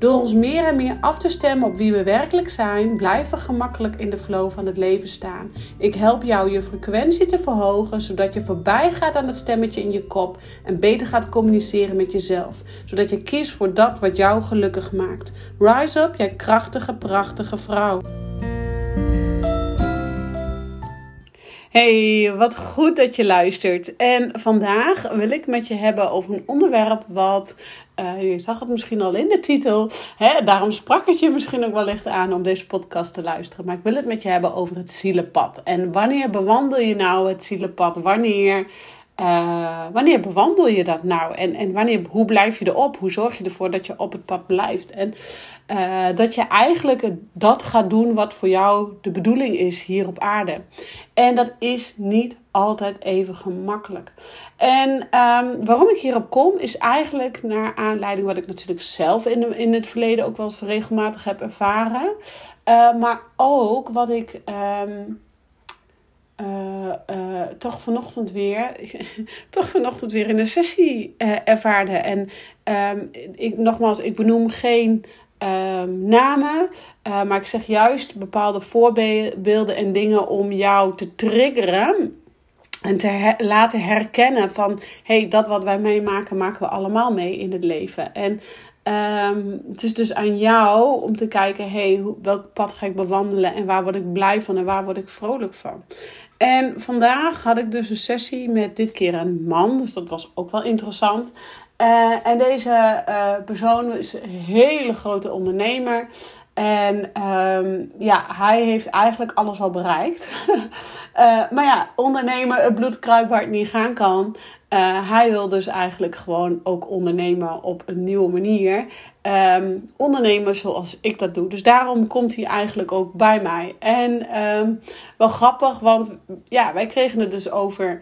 Door ons meer en meer af te stemmen op wie we werkelijk zijn, blijven we gemakkelijk in de flow van het leven staan. Ik help jou je frequentie te verhogen, zodat je voorbij gaat aan het stemmetje in je kop en beter gaat communiceren met jezelf, zodat je kiest voor dat wat jou gelukkig maakt. Rise up, jij krachtige, prachtige vrouw. Hey, wat goed dat je luistert. En vandaag wil ik met je hebben over een onderwerp wat uh, je zag het misschien al in de titel. Hè? Daarom sprak het je misschien ook wel licht aan om deze podcast te luisteren. Maar ik wil het met je hebben over het zielenpad. En wanneer bewandel je nou het zielenpad? Wanneer, uh, wanneer bewandel je dat nou? En, en wanneer, hoe blijf je erop? Hoe zorg je ervoor dat je op het pad blijft? En uh, dat je eigenlijk dat gaat doen wat voor jou de bedoeling is hier op aarde. En dat is niet altijd even gemakkelijk. En um, waarom ik hierop kom, is eigenlijk naar aanleiding wat ik natuurlijk zelf in, in het verleden ook wel eens regelmatig heb ervaren. Uh, maar ook wat ik. Um, uh, uh, toch vanochtend weer, toch vanochtend weer in een sessie ervaarde. En um, ik, nogmaals, ik benoem geen namen. Maar ik zeg juist bepaalde voorbeelden en dingen om jou te triggeren. En te laten herkennen van, hey, dat wat wij meemaken, maken we allemaal mee in het leven. En um, het is dus aan jou om te kijken, hey, welk pad ga ik bewandelen en waar word ik blij van en waar word ik vrolijk van. En vandaag had ik dus een sessie met dit keer een man, dus dat was ook wel interessant. Uh, en deze uh, persoon is een hele grote ondernemer. En um, ja, hij heeft eigenlijk alles al bereikt. uh, maar ja, ondernemer, het bloed kruipt waar het niet gaan kan. hij wil dus eigenlijk gewoon ook ondernemen op een nieuwe manier. Um, ondernemen zoals ik dat doe. Dus daarom komt hij eigenlijk ook bij mij. En um, wel grappig, want ja, wij kregen het dus over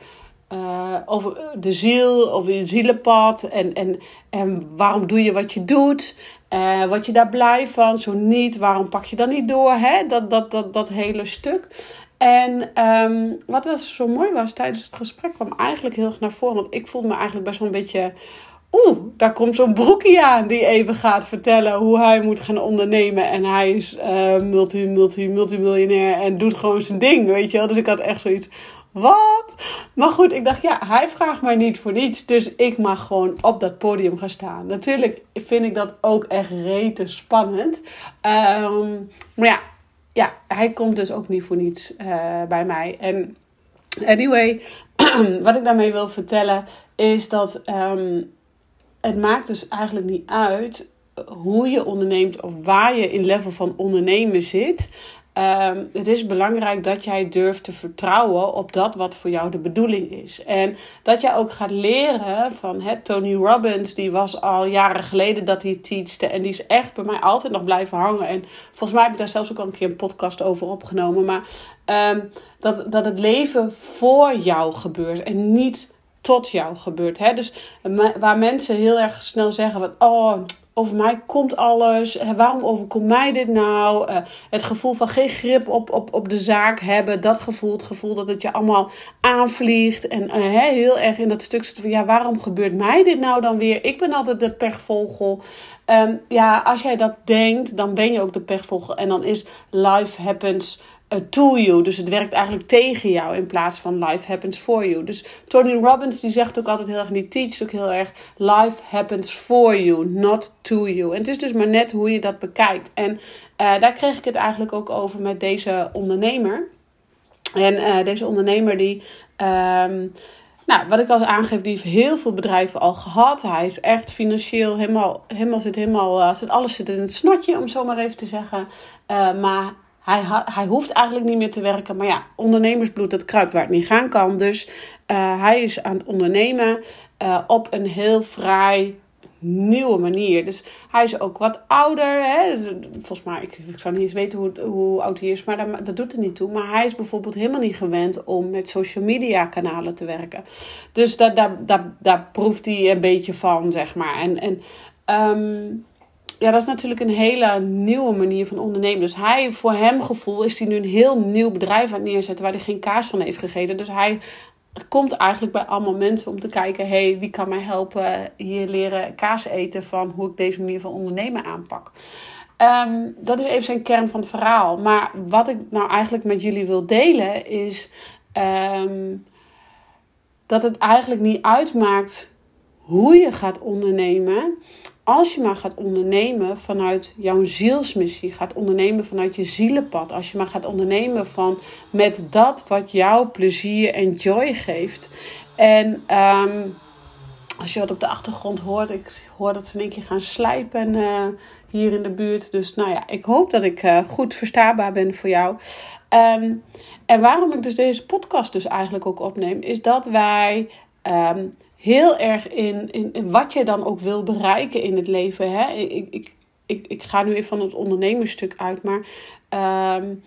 uh, over de ziel, over je zielenpad en, en, en waarom doe je wat je doet. Uh, wat je daar blij van, zo niet, waarom pak je dan niet door? Hè? Dat, dat, dat, dat hele stuk. En um, wat was zo mooi was tijdens het gesprek kwam eigenlijk heel erg naar voren. Want ik voelde me eigenlijk best wel een beetje. Oeh, daar komt zo'n broekie aan die even gaat vertellen hoe hij moet gaan ondernemen. En hij is uh, multi, multi, multimiljonair en doet gewoon zijn ding, weet je wel. Dus ik had echt zoiets wat? Maar goed, ik dacht, ja, hij vraagt mij niet voor niets. Dus ik mag gewoon op dat podium gaan staan. Natuurlijk vind ik dat ook echt rete spannend. Um, maar ja, ja, hij komt dus ook niet voor niets uh, bij mij. En anyway, wat ik daarmee wil vertellen is dat um, het maakt dus eigenlijk niet uit hoe je onderneemt of waar je in level van ondernemen zit. Um, het is belangrijk dat jij durft te vertrouwen op dat wat voor jou de bedoeling is. En dat jij ook gaat leren van Tony Robbins, die was al jaren geleden dat hij teachte. En die is echt bij mij altijd nog blijven hangen. En volgens mij heb ik daar zelfs ook al een keer een podcast over opgenomen. Maar um, dat, dat het leven voor jou gebeurt en niet tot jou gebeurt. Hè? Dus waar mensen heel erg snel zeggen van oh over mij komt alles. Waarom overkomt mij dit nou? Uh, het gevoel van geen grip op, op, op de zaak hebben. Dat gevoel, het gevoel dat het je allemaal aanvliegt. En heel erg in dat stuk zit van ja, waarom gebeurt mij dit nou dan weer? Ik ben altijd de pechvogel. Um, ja, als jij dat denkt, dan ben je ook de pechvogel. En dan is life happens to you. Dus het werkt eigenlijk tegen jou in plaats van life happens for you. Dus Tony Robbins die zegt ook altijd heel erg, die teacht ook heel erg, life happens for you, not to you. En het is dus maar net hoe je dat bekijkt. En uh, daar kreeg ik het eigenlijk ook over met deze ondernemer. En uh, deze ondernemer die... Um, nou, wat ik al aangeef, die heeft heel veel bedrijven al gehad. Hij is echt financieel helemaal, helemaal zit helemaal, uh, zit, alles zit in het snotje, om zo maar even te zeggen. Uh, maar hij, hij hoeft eigenlijk niet meer te werken. Maar ja, ondernemersbloed, dat kruipt waar het niet gaan kan. Dus uh, hij is aan het ondernemen uh, op een heel vrij nieuwe manier. Dus hij is ook wat ouder. Hè? Dus, volgens mij, ik, ik zou niet eens weten hoe, hoe oud hij is, maar dat, dat doet er niet toe. Maar hij is bijvoorbeeld helemaal niet gewend om met social media kanalen te werken. Dus daar, daar, daar, daar proeft hij een beetje van, zeg maar. En, en um, ja, dat is natuurlijk een hele nieuwe manier van ondernemen. Dus hij, voor hem gevoel, is hij nu een heel nieuw bedrijf aan het neerzetten waar hij geen kaas van heeft gegeten. Dus hij komt eigenlijk bij allemaal mensen om te kijken: hey, wie kan mij helpen hier leren kaas eten van hoe ik deze manier van ondernemen aanpak. Um, dat is even zijn kern van het verhaal. Maar wat ik nou eigenlijk met jullie wil delen is um, dat het eigenlijk niet uitmaakt hoe je gaat ondernemen als je maar gaat ondernemen vanuit jouw zielsmissie, gaat ondernemen vanuit je zielenpad, als je maar gaat ondernemen van met dat wat jou plezier en joy geeft. En um, als je wat op de achtergrond hoort, ik hoor dat ze één keer gaan slijpen uh, hier in de buurt. Dus nou ja, ik hoop dat ik uh, goed verstaanbaar ben voor jou. Um, en waarom ik dus deze podcast dus eigenlijk ook opneem, is dat wij um, heel erg in, in, wat je dan ook wil bereiken in het leven. Hè? Ik, ik, ik, ik ga nu even van het ondernemersstuk uit, maar um,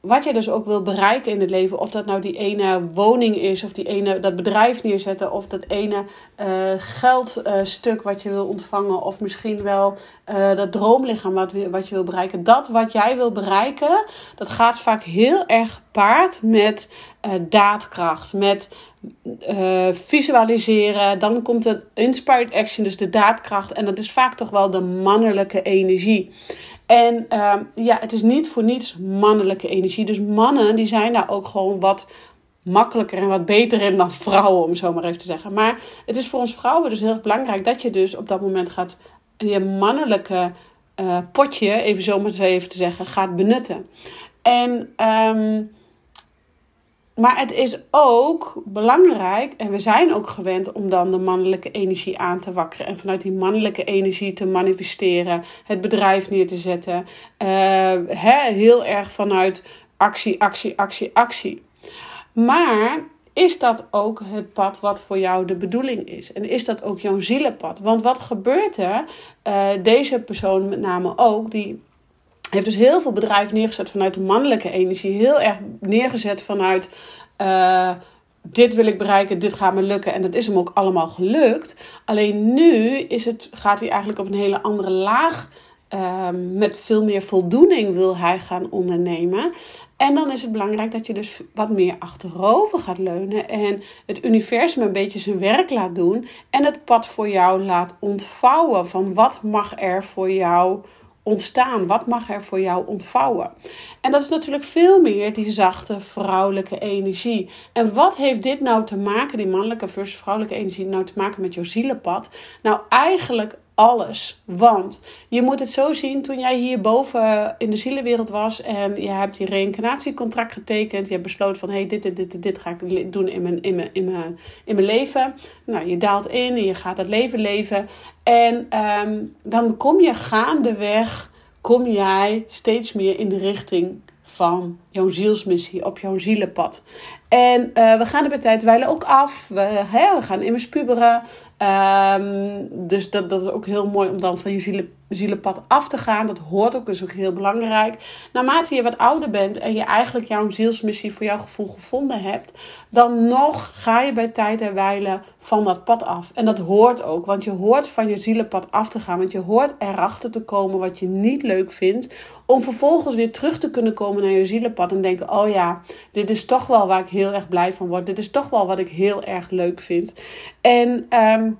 wat je dus ook wil bereiken in het leven, of dat nou die ene woning is, of die ene dat bedrijf neerzetten, of dat ene uh, geldstuk wat je wil ontvangen, of misschien wel uh, dat droomlichaam wat, wat je wil bereiken. Dat wat jij wil bereiken, dat gaat vaak heel erg gepaard met daadkracht, met visualiseren. Dan komt het inspired action, dus de daadkracht, en dat is vaak toch wel de mannelijke energie. En uh, ja, het is niet voor niets mannelijke energie. Dus mannen die zijn daar ook gewoon wat makkelijker en wat beter in dan vrouwen, om zo maar even te zeggen. Maar het is voor ons vrouwen dus heel erg belangrijk dat je dus op dat moment gaat je mannelijke uh, potje, even zo maar even te zeggen, gaat benutten. En um, maar het is ook belangrijk, en we zijn ook gewend om dan de mannelijke energie aan te wakkeren. En vanuit die mannelijke energie te manifesteren, het bedrijf neer te zetten. Uh, hè, heel erg vanuit actie, actie, actie, actie. Maar is dat ook het pad wat voor jou de bedoeling is? En is dat ook jouw zielenpad? Want wat gebeurt er? Uh, deze persoon met name ook, die heeft dus heel veel bedrijven neergezet vanuit de mannelijke energie. Heel erg neergezet vanuit. Uh, dit wil ik bereiken, dit gaat me lukken. En dat is hem ook allemaal gelukt. Alleen nu is het, gaat hij eigenlijk op een hele andere laag. Uh, met veel meer voldoening wil hij gaan ondernemen. En dan is het belangrijk dat je dus wat meer achterover gaat leunen. En het universum een beetje zijn werk laat doen. En het pad voor jou laat ontvouwen. Van wat mag er voor jou ontstaan? Wat mag er voor jou ontvouwen? En dat is natuurlijk veel meer die zachte vrouwelijke energie. En wat heeft dit nou te maken, die mannelijke versus vrouwelijke energie, nou te maken met jouw zielenpad? Nou, eigenlijk alles. Want je moet het zo zien, toen jij hierboven in de zielenwereld was en je hebt je reïncarnatiecontract getekend, je hebt besloten van hé, hey, dit, dit, dit, dit ga ik doen in mijn, in, mijn, in, mijn, in mijn leven. Nou, je daalt in en je gaat dat leven leven. En um, dan kom je gaandeweg, kom jij steeds meer in de richting van jouw zielsmissie, op jouw zielenpad. En uh, we gaan er bij tijd wijlen ook af. We, hè, we gaan immers puberen. Um, dus dat, dat is ook heel mooi om dan van je zielen, zielenpad af te gaan. Dat hoort ook, dus ook heel belangrijk. Naarmate je wat ouder bent en je eigenlijk jouw zielsmissie voor jouw gevoel gevonden hebt, dan nog ga je bij tijd en wijle van dat pad af. En dat hoort ook, want je hoort van je zielenpad af te gaan. Want je hoort erachter te komen wat je niet leuk vindt. Om vervolgens weer terug te kunnen komen naar je zielenpad en denken: oh ja, dit is toch wel waar ik heel erg blij van word. Dit is toch wel wat ik heel erg leuk vind. En um,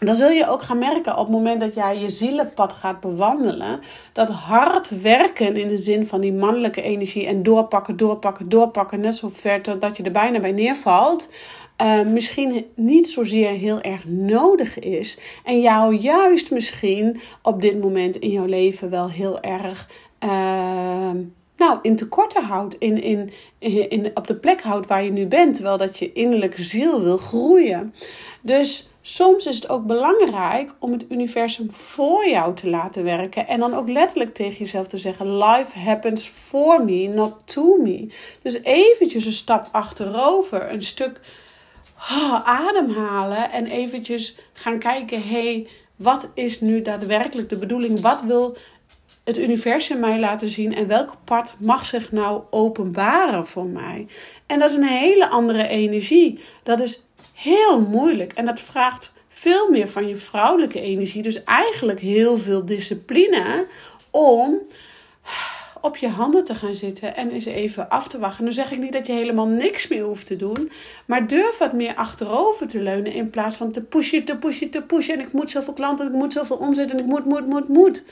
dan zul je ook gaan merken op het moment dat jij je zielenpad gaat bewandelen, dat hard werken in de zin van die mannelijke energie en doorpakken, doorpakken, doorpakken, net zo ver dat je er bijna bij neervalt, uh, misschien niet zozeer heel erg nodig is. En jou juist misschien op dit moment in jouw leven wel heel erg. Uh, nou, in tekorten houdt, in, in, in, op de plek houdt waar je nu bent, terwijl dat je innerlijke ziel wil groeien. Dus soms is het ook belangrijk om het universum voor jou te laten werken. En dan ook letterlijk tegen jezelf te zeggen: Life happens for me, not to me. Dus eventjes een stap achterover, een stuk oh, ademhalen en eventjes gaan kijken: hé, hey, wat is nu daadwerkelijk de bedoeling? Wat wil het universum mij laten zien en welk pad mag zich nou openbaren voor mij? En dat is een hele andere energie. Dat is heel moeilijk en dat vraagt veel meer van je vrouwelijke energie. Dus eigenlijk heel veel discipline om op je handen te gaan zitten en eens even af te wachten. Nu zeg ik niet dat je helemaal niks meer hoeft te doen, maar durf wat meer achterover te leunen in plaats van te pushen, te pushen, te pushen. En ik moet zoveel klanten, ik moet zoveel omzet en ik moet, moet, moet, moet.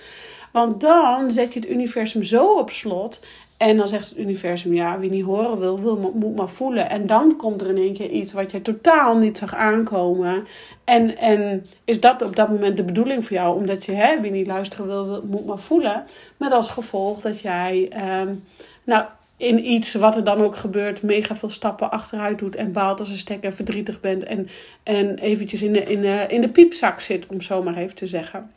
Want dan zet je het universum zo op slot. En dan zegt het universum, ja, wie niet horen wil, wil moet maar voelen. En dan komt er in één keer iets wat je totaal niet zag aankomen. En, en is dat op dat moment de bedoeling voor jou? Omdat je, hè, wie niet luisteren wil, wil moet maar voelen. Met als gevolg dat jij, ehm, nou, in iets wat er dan ook gebeurt, mega veel stappen achteruit doet en baalt als een stek en verdrietig bent. En, en eventjes in de, in, de, in de piepzak zit, om zo maar even te zeggen.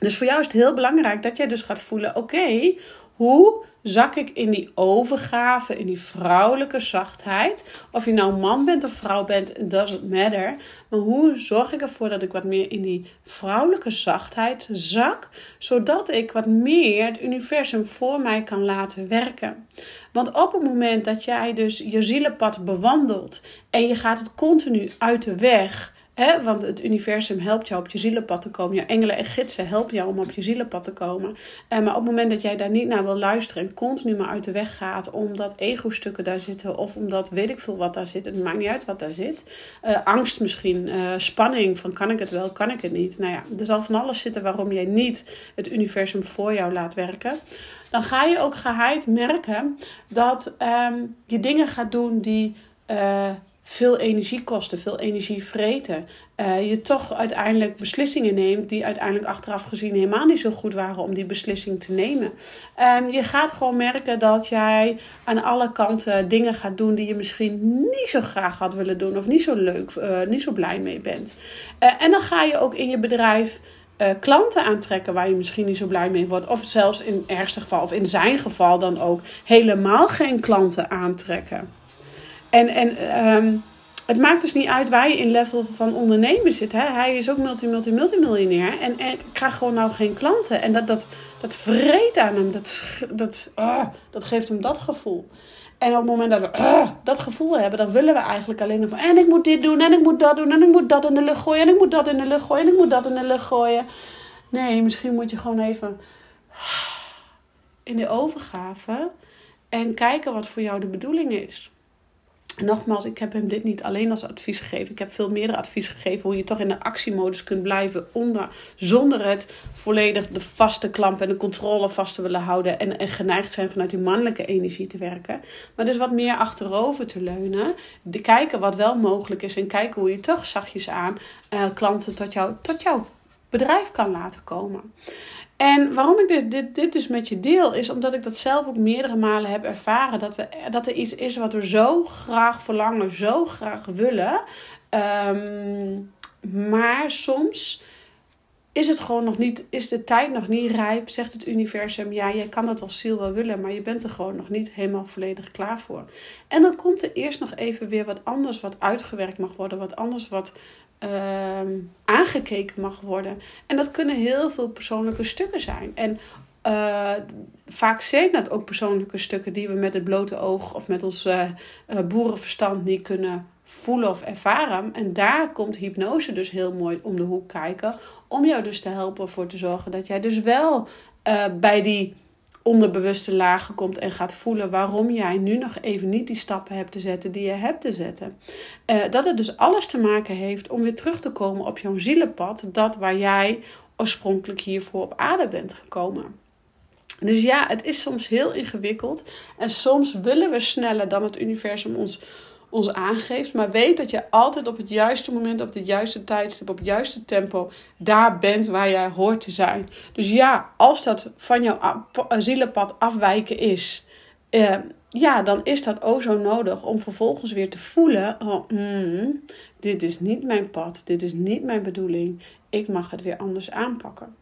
Dus voor jou is het heel belangrijk dat jij dus gaat voelen: oké, hoe zak ik in die overgave, in die vrouwelijke zachtheid? Of je nou man bent of vrouw bent, doesn't matter. Maar hoe zorg ik ervoor dat ik wat meer in die vrouwelijke zachtheid zak, zodat ik wat meer het universum voor mij kan laten werken? Want op het moment dat jij dus je zielenpad bewandelt en je gaat het continu uit de weg want het universum helpt jou op je zielenpad te komen. Je engelen en gidsen helpen jou om op je zielenpad te komen. Uh, maar op het moment dat jij daar niet naar wil luisteren en continu maar uit de weg gaat, omdat ego-stukken daar zitten of omdat weet ik veel wat daar zit, het maakt niet uit wat daar zit. Uh, angst misschien, uh, spanning van kan ik het wel, kan ik het niet. Nou ja, er zal van alles zitten waarom jij niet het universum voor jou laat werken. Dan ga je ook geheid merken dat um, je dingen gaat doen die veel energie kosten, veel energie vreten. Uh, je toch uiteindelijk beslissingen neemt die uiteindelijk achteraf gezien helemaal niet zo goed waren om die beslissing te nemen. Um, je gaat gewoon merken dat jij aan alle kanten dingen gaat doen die je misschien niet zo graag had willen doen of niet zo leuk, uh, niet zo blij mee bent. Uh, en dan ga je ook in je bedrijf. Klanten aantrekken waar je misschien niet zo blij mee wordt. Of zelfs in ergste geval, of in zijn geval dan ook, helemaal geen klanten aantrekken. En, en um, het maakt dus niet uit waar je in level van ondernemen zit. Hè? Hij is ook multi, multi, multimiljonair. En, en krijgt gewoon nou geen klanten. En dat, dat, dat vreet aan hem. Dat, dat, uh, dat geeft hem dat gevoel. En op het moment dat we uh, dat gevoel hebben, dan willen we eigenlijk alleen nog. En ik moet dit doen, en ik moet dat doen, en ik moet dat in de lucht gooien, en ik moet dat in de lucht gooien, en ik moet dat in de lucht gooien. Nee, misschien moet je gewoon even in de overgave en kijken wat voor jou de bedoeling is. Nogmaals, ik heb hem dit niet alleen als advies gegeven. Ik heb veel meerdere advies gegeven hoe je toch in de actiemodus kunt blijven onder, zonder het volledig de vaste klamp en de controle vast te willen houden en, en geneigd zijn vanuit die mannelijke energie te werken. Maar dus wat meer achterover te leunen, de kijken wat wel mogelijk is en kijken hoe je toch zachtjes aan uh, klanten tot, jou, tot jouw bedrijf kan laten komen. En waarom ik dit, dit, dit dus met je deel, is omdat ik dat zelf ook meerdere malen heb ervaren. Dat, we, dat er iets is wat we zo graag verlangen, zo graag willen. Um, maar soms is het gewoon nog niet, is de tijd nog niet rijp, zegt het universum. Ja, jij kan dat als ziel wel willen, maar je bent er gewoon nog niet helemaal volledig klaar voor. En dan komt er eerst nog even weer wat anders wat uitgewerkt mag worden, wat anders wat uh, aangekeken mag worden. En dat kunnen heel veel persoonlijke stukken zijn. En uh, vaak zijn dat ook persoonlijke stukken die we met het blote oog of met ons uh, boerenverstand niet kunnen voelen of ervaren. En daar komt hypnose dus heel mooi om de hoek kijken. Om jou dus te helpen voor te zorgen dat jij dus wel bij die onderbewuste lagen komt en gaat voelen waarom jij nu nog even niet die stappen hebt te zetten die je hebt te zetten. Uh, dat het dus alles te maken heeft om weer terug te komen op jouw zielenpad, dat waar jij oorspronkelijk hiervoor op aarde bent gekomen. Dus ja, het is soms heel ingewikkeld en soms willen we sneller dan het universum ons ons aangeeft. Maar weet dat je altijd op het juiste moment, op het juiste tijdstip, op het juiste tempo daar bent waar jij hoort te zijn. Dus ja, als dat van jouw zielenpad afwijken is. uh, ja, dan is dat ook zo nodig om vervolgens weer te voelen: oh, mm, dit is niet mijn pad, dit is niet mijn bedoeling. Ik mag het weer anders aanpakken.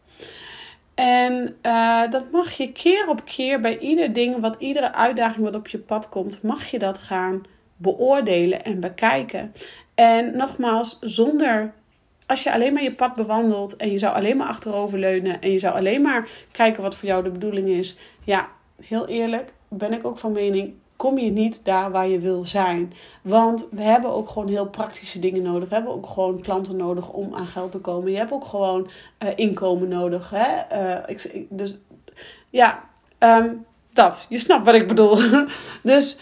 En uh, dat mag je keer op keer bij ieder ding, wat iedere uitdaging wat op je pad komt, mag je dat gaan beoordelen en bekijken. En nogmaals, zonder als je alleen maar je pad bewandelt en je zou alleen maar achteroverleunen en je zou alleen maar kijken wat voor jou de bedoeling is, ja, heel eerlijk, ben ik ook van mening, kom je niet daar waar je wil zijn. Want we hebben ook gewoon heel praktische dingen nodig. We hebben ook gewoon klanten nodig om aan geld te komen. Je hebt ook gewoon uh, inkomen nodig. Hè? Uh, ik, dus ja, um, dat, je snapt wat ik bedoel. Dus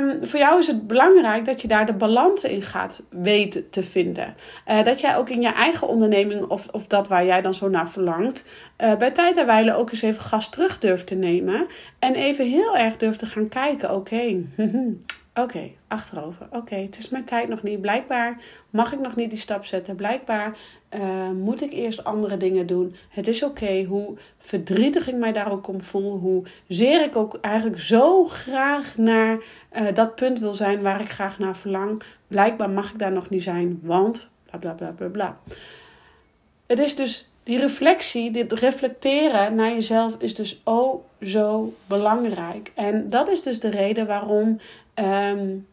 um, voor jou is het belangrijk dat je daar de balans in gaat weten te vinden. Uh, dat jij ook in je eigen onderneming, of, of dat waar jij dan zo naar verlangt, uh, bij tijd en wijle ook eens even gas terug durft te nemen. En even heel erg durft te gaan kijken: oké, Oké, achterover. Oké, het is mijn tijd nog niet. Blijkbaar mag ik nog niet die stap zetten. Blijkbaar uh, moet ik eerst andere dingen doen. Het is oké hoe verdrietig ik mij daar ook om voel. Hoe zeer ik ook eigenlijk zo graag naar uh, dat punt wil zijn waar ik graag naar verlang. Blijkbaar mag ik daar nog niet zijn, want bla bla bla bla bla. Het is dus die reflectie, dit reflecteren naar jezelf is dus oh zo belangrijk. En dat is dus de reden waarom um,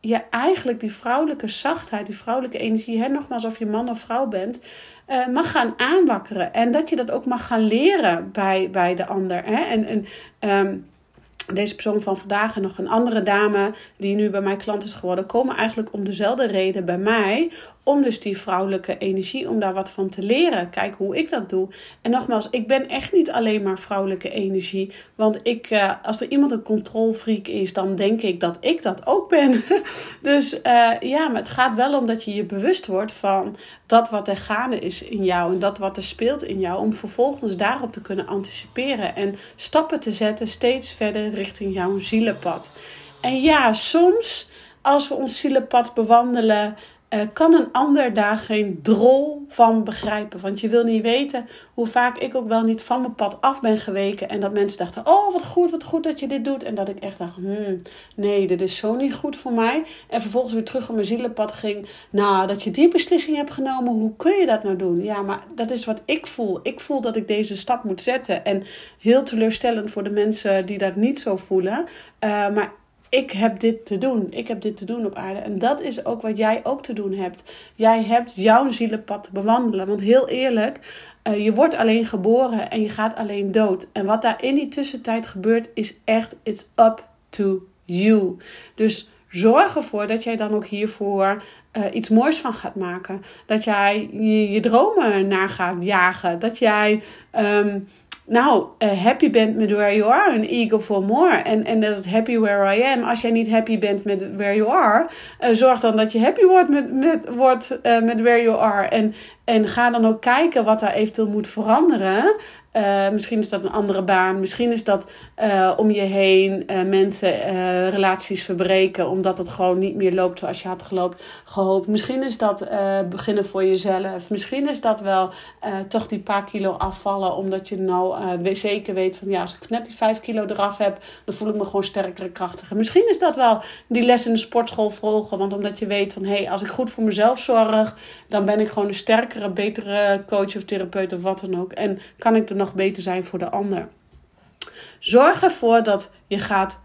je eigenlijk die vrouwelijke zachtheid, die vrouwelijke energie, hè, nogmaals of je man of vrouw bent, uh, mag gaan aanwakkeren. En dat je dat ook mag gaan leren bij, bij de ander. Hè? En, en um, deze persoon van vandaag en nog een andere dame die nu bij mij klant is geworden, komen eigenlijk om dezelfde reden bij mij. Om dus die vrouwelijke energie, om daar wat van te leren. Kijk hoe ik dat doe. En nogmaals, ik ben echt niet alleen maar vrouwelijke energie. Want ik, uh, als er iemand een controlfreak is, dan denk ik dat ik dat ook ben. dus uh, ja, maar het gaat wel om dat je je bewust wordt van dat wat er gaande is in jou. En dat wat er speelt in jou. Om vervolgens daarop te kunnen anticiperen. En stappen te zetten steeds verder richting jouw zielenpad. En ja, soms als we ons zielenpad bewandelen, uh, kan een ander daar geen drol van begrijpen. Want je wil niet weten hoe vaak ik ook wel niet van mijn pad af ben geweken. En dat mensen dachten: Oh, wat goed, wat goed dat je dit doet. En dat ik echt dacht: hmm, Nee, dit is zo niet goed voor mij. En vervolgens weer terug op mijn zielenpad ging. Nou, dat je die beslissing hebt genomen, hoe kun je dat nou doen? Ja, maar dat is wat ik voel. Ik voel dat ik deze stap moet zetten. En heel teleurstellend voor de mensen die dat niet zo voelen. Uh, maar ik heb dit te doen. Ik heb dit te doen op aarde. En dat is ook wat jij ook te doen hebt. Jij hebt jouw zielenpad te bewandelen. Want heel eerlijk, uh, je wordt alleen geboren en je gaat alleen dood. En wat daar in die tussentijd gebeurt, is echt, it's up to you. Dus zorg ervoor dat jij dan ook hiervoor uh, iets moois van gaat maken. Dat jij je, dromen naar gaat jagen. Dat jij. Um, nou, uh, happy bent met where you are en eager for more. En, en dat happy where I am. Als jij niet happy bent met where you are, uh, zorg dan dat je happy wordt met, met, wordt, uh, met where you are. En, en ga dan ook kijken wat daar eventueel moet veranderen. Uh, misschien is dat een andere baan. Misschien is dat uh, om je heen uh, mensen relaties verbreken. Omdat het gewoon niet meer loopt zoals je had geloopt, gehoopt. Misschien is dat beginnen voor jezelf. Misschien is dat wel toch die paar kilo afvallen. Omdat je nou zeker weet van ja, als ik net die vijf kilo eraf heb, dan voel ik me gewoon sterker en krachtiger. Misschien is dat wel die les in de sportschool volgen. Want omdat je weet van hé, hey, als ik goed voor mezelf zorg, dan ben ik gewoon een sterkere, betere coach of therapeut of wat dan ook. En kan ik er nog beter zijn voor de ander. Zorg ervoor dat je gaat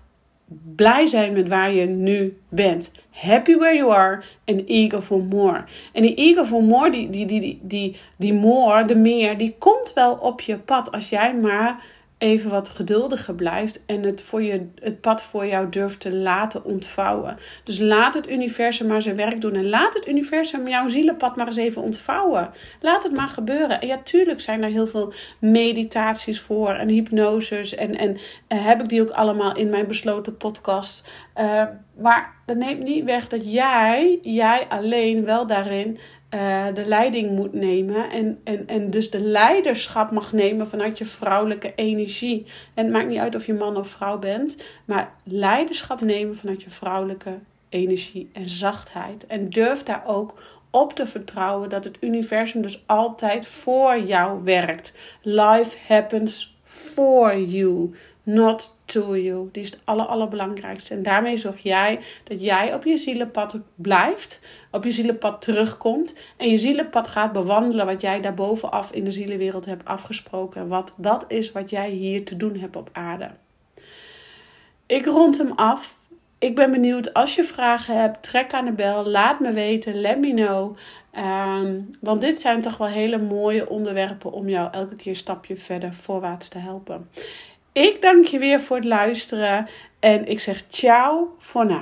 blij zijn met waar je nu bent. Happy where you are and eager for more. En die eager for more, die, die, die, die, die, die more, de meer, die komt wel op je pad als jij maar even wat geduldiger blijft en het, voor je, het pad voor jou durft te laten ontvouwen. Dus laat het universum maar zijn werk doen en laat het universum jouw zielenpad maar eens even ontvouwen. Laat het maar gebeuren. En ja, tuurlijk zijn er heel veel meditaties voor en hypnoses en, en heb ik die ook allemaal in mijn besloten podcast. Uh, maar dat neemt niet weg dat jij, jij alleen wel daarin uh, de leiding moet nemen. En, en, en dus de leiderschap mag nemen vanuit je vrouwelijke energie. En het maakt niet uit of je man of vrouw bent, maar leiderschap nemen vanuit je vrouwelijke energie en zachtheid. En durf daar ook op te vertrouwen dat het universum dus altijd voor jou werkt. Life happens for you, not to you. Die is het aller, allerbelangrijkste. En daarmee zorg jij dat jij op je zielenpad blijft. Op je zielenpad terugkomt. En je zielenpad gaat bewandelen wat jij daarbovenaf in de zielenwereld hebt afgesproken. Wat dat is wat jij hier te doen hebt op aarde. Ik rond hem af. Ik ben benieuwd als je vragen hebt. Trek aan de bel. Laat me weten. Let me know. Ehm, want dit zijn toch wel hele mooie onderwerpen om jou elke keer een stapje verder voorwaarts te helpen. Ik dank je weer voor het luisteren en ik zeg ciao voor nu.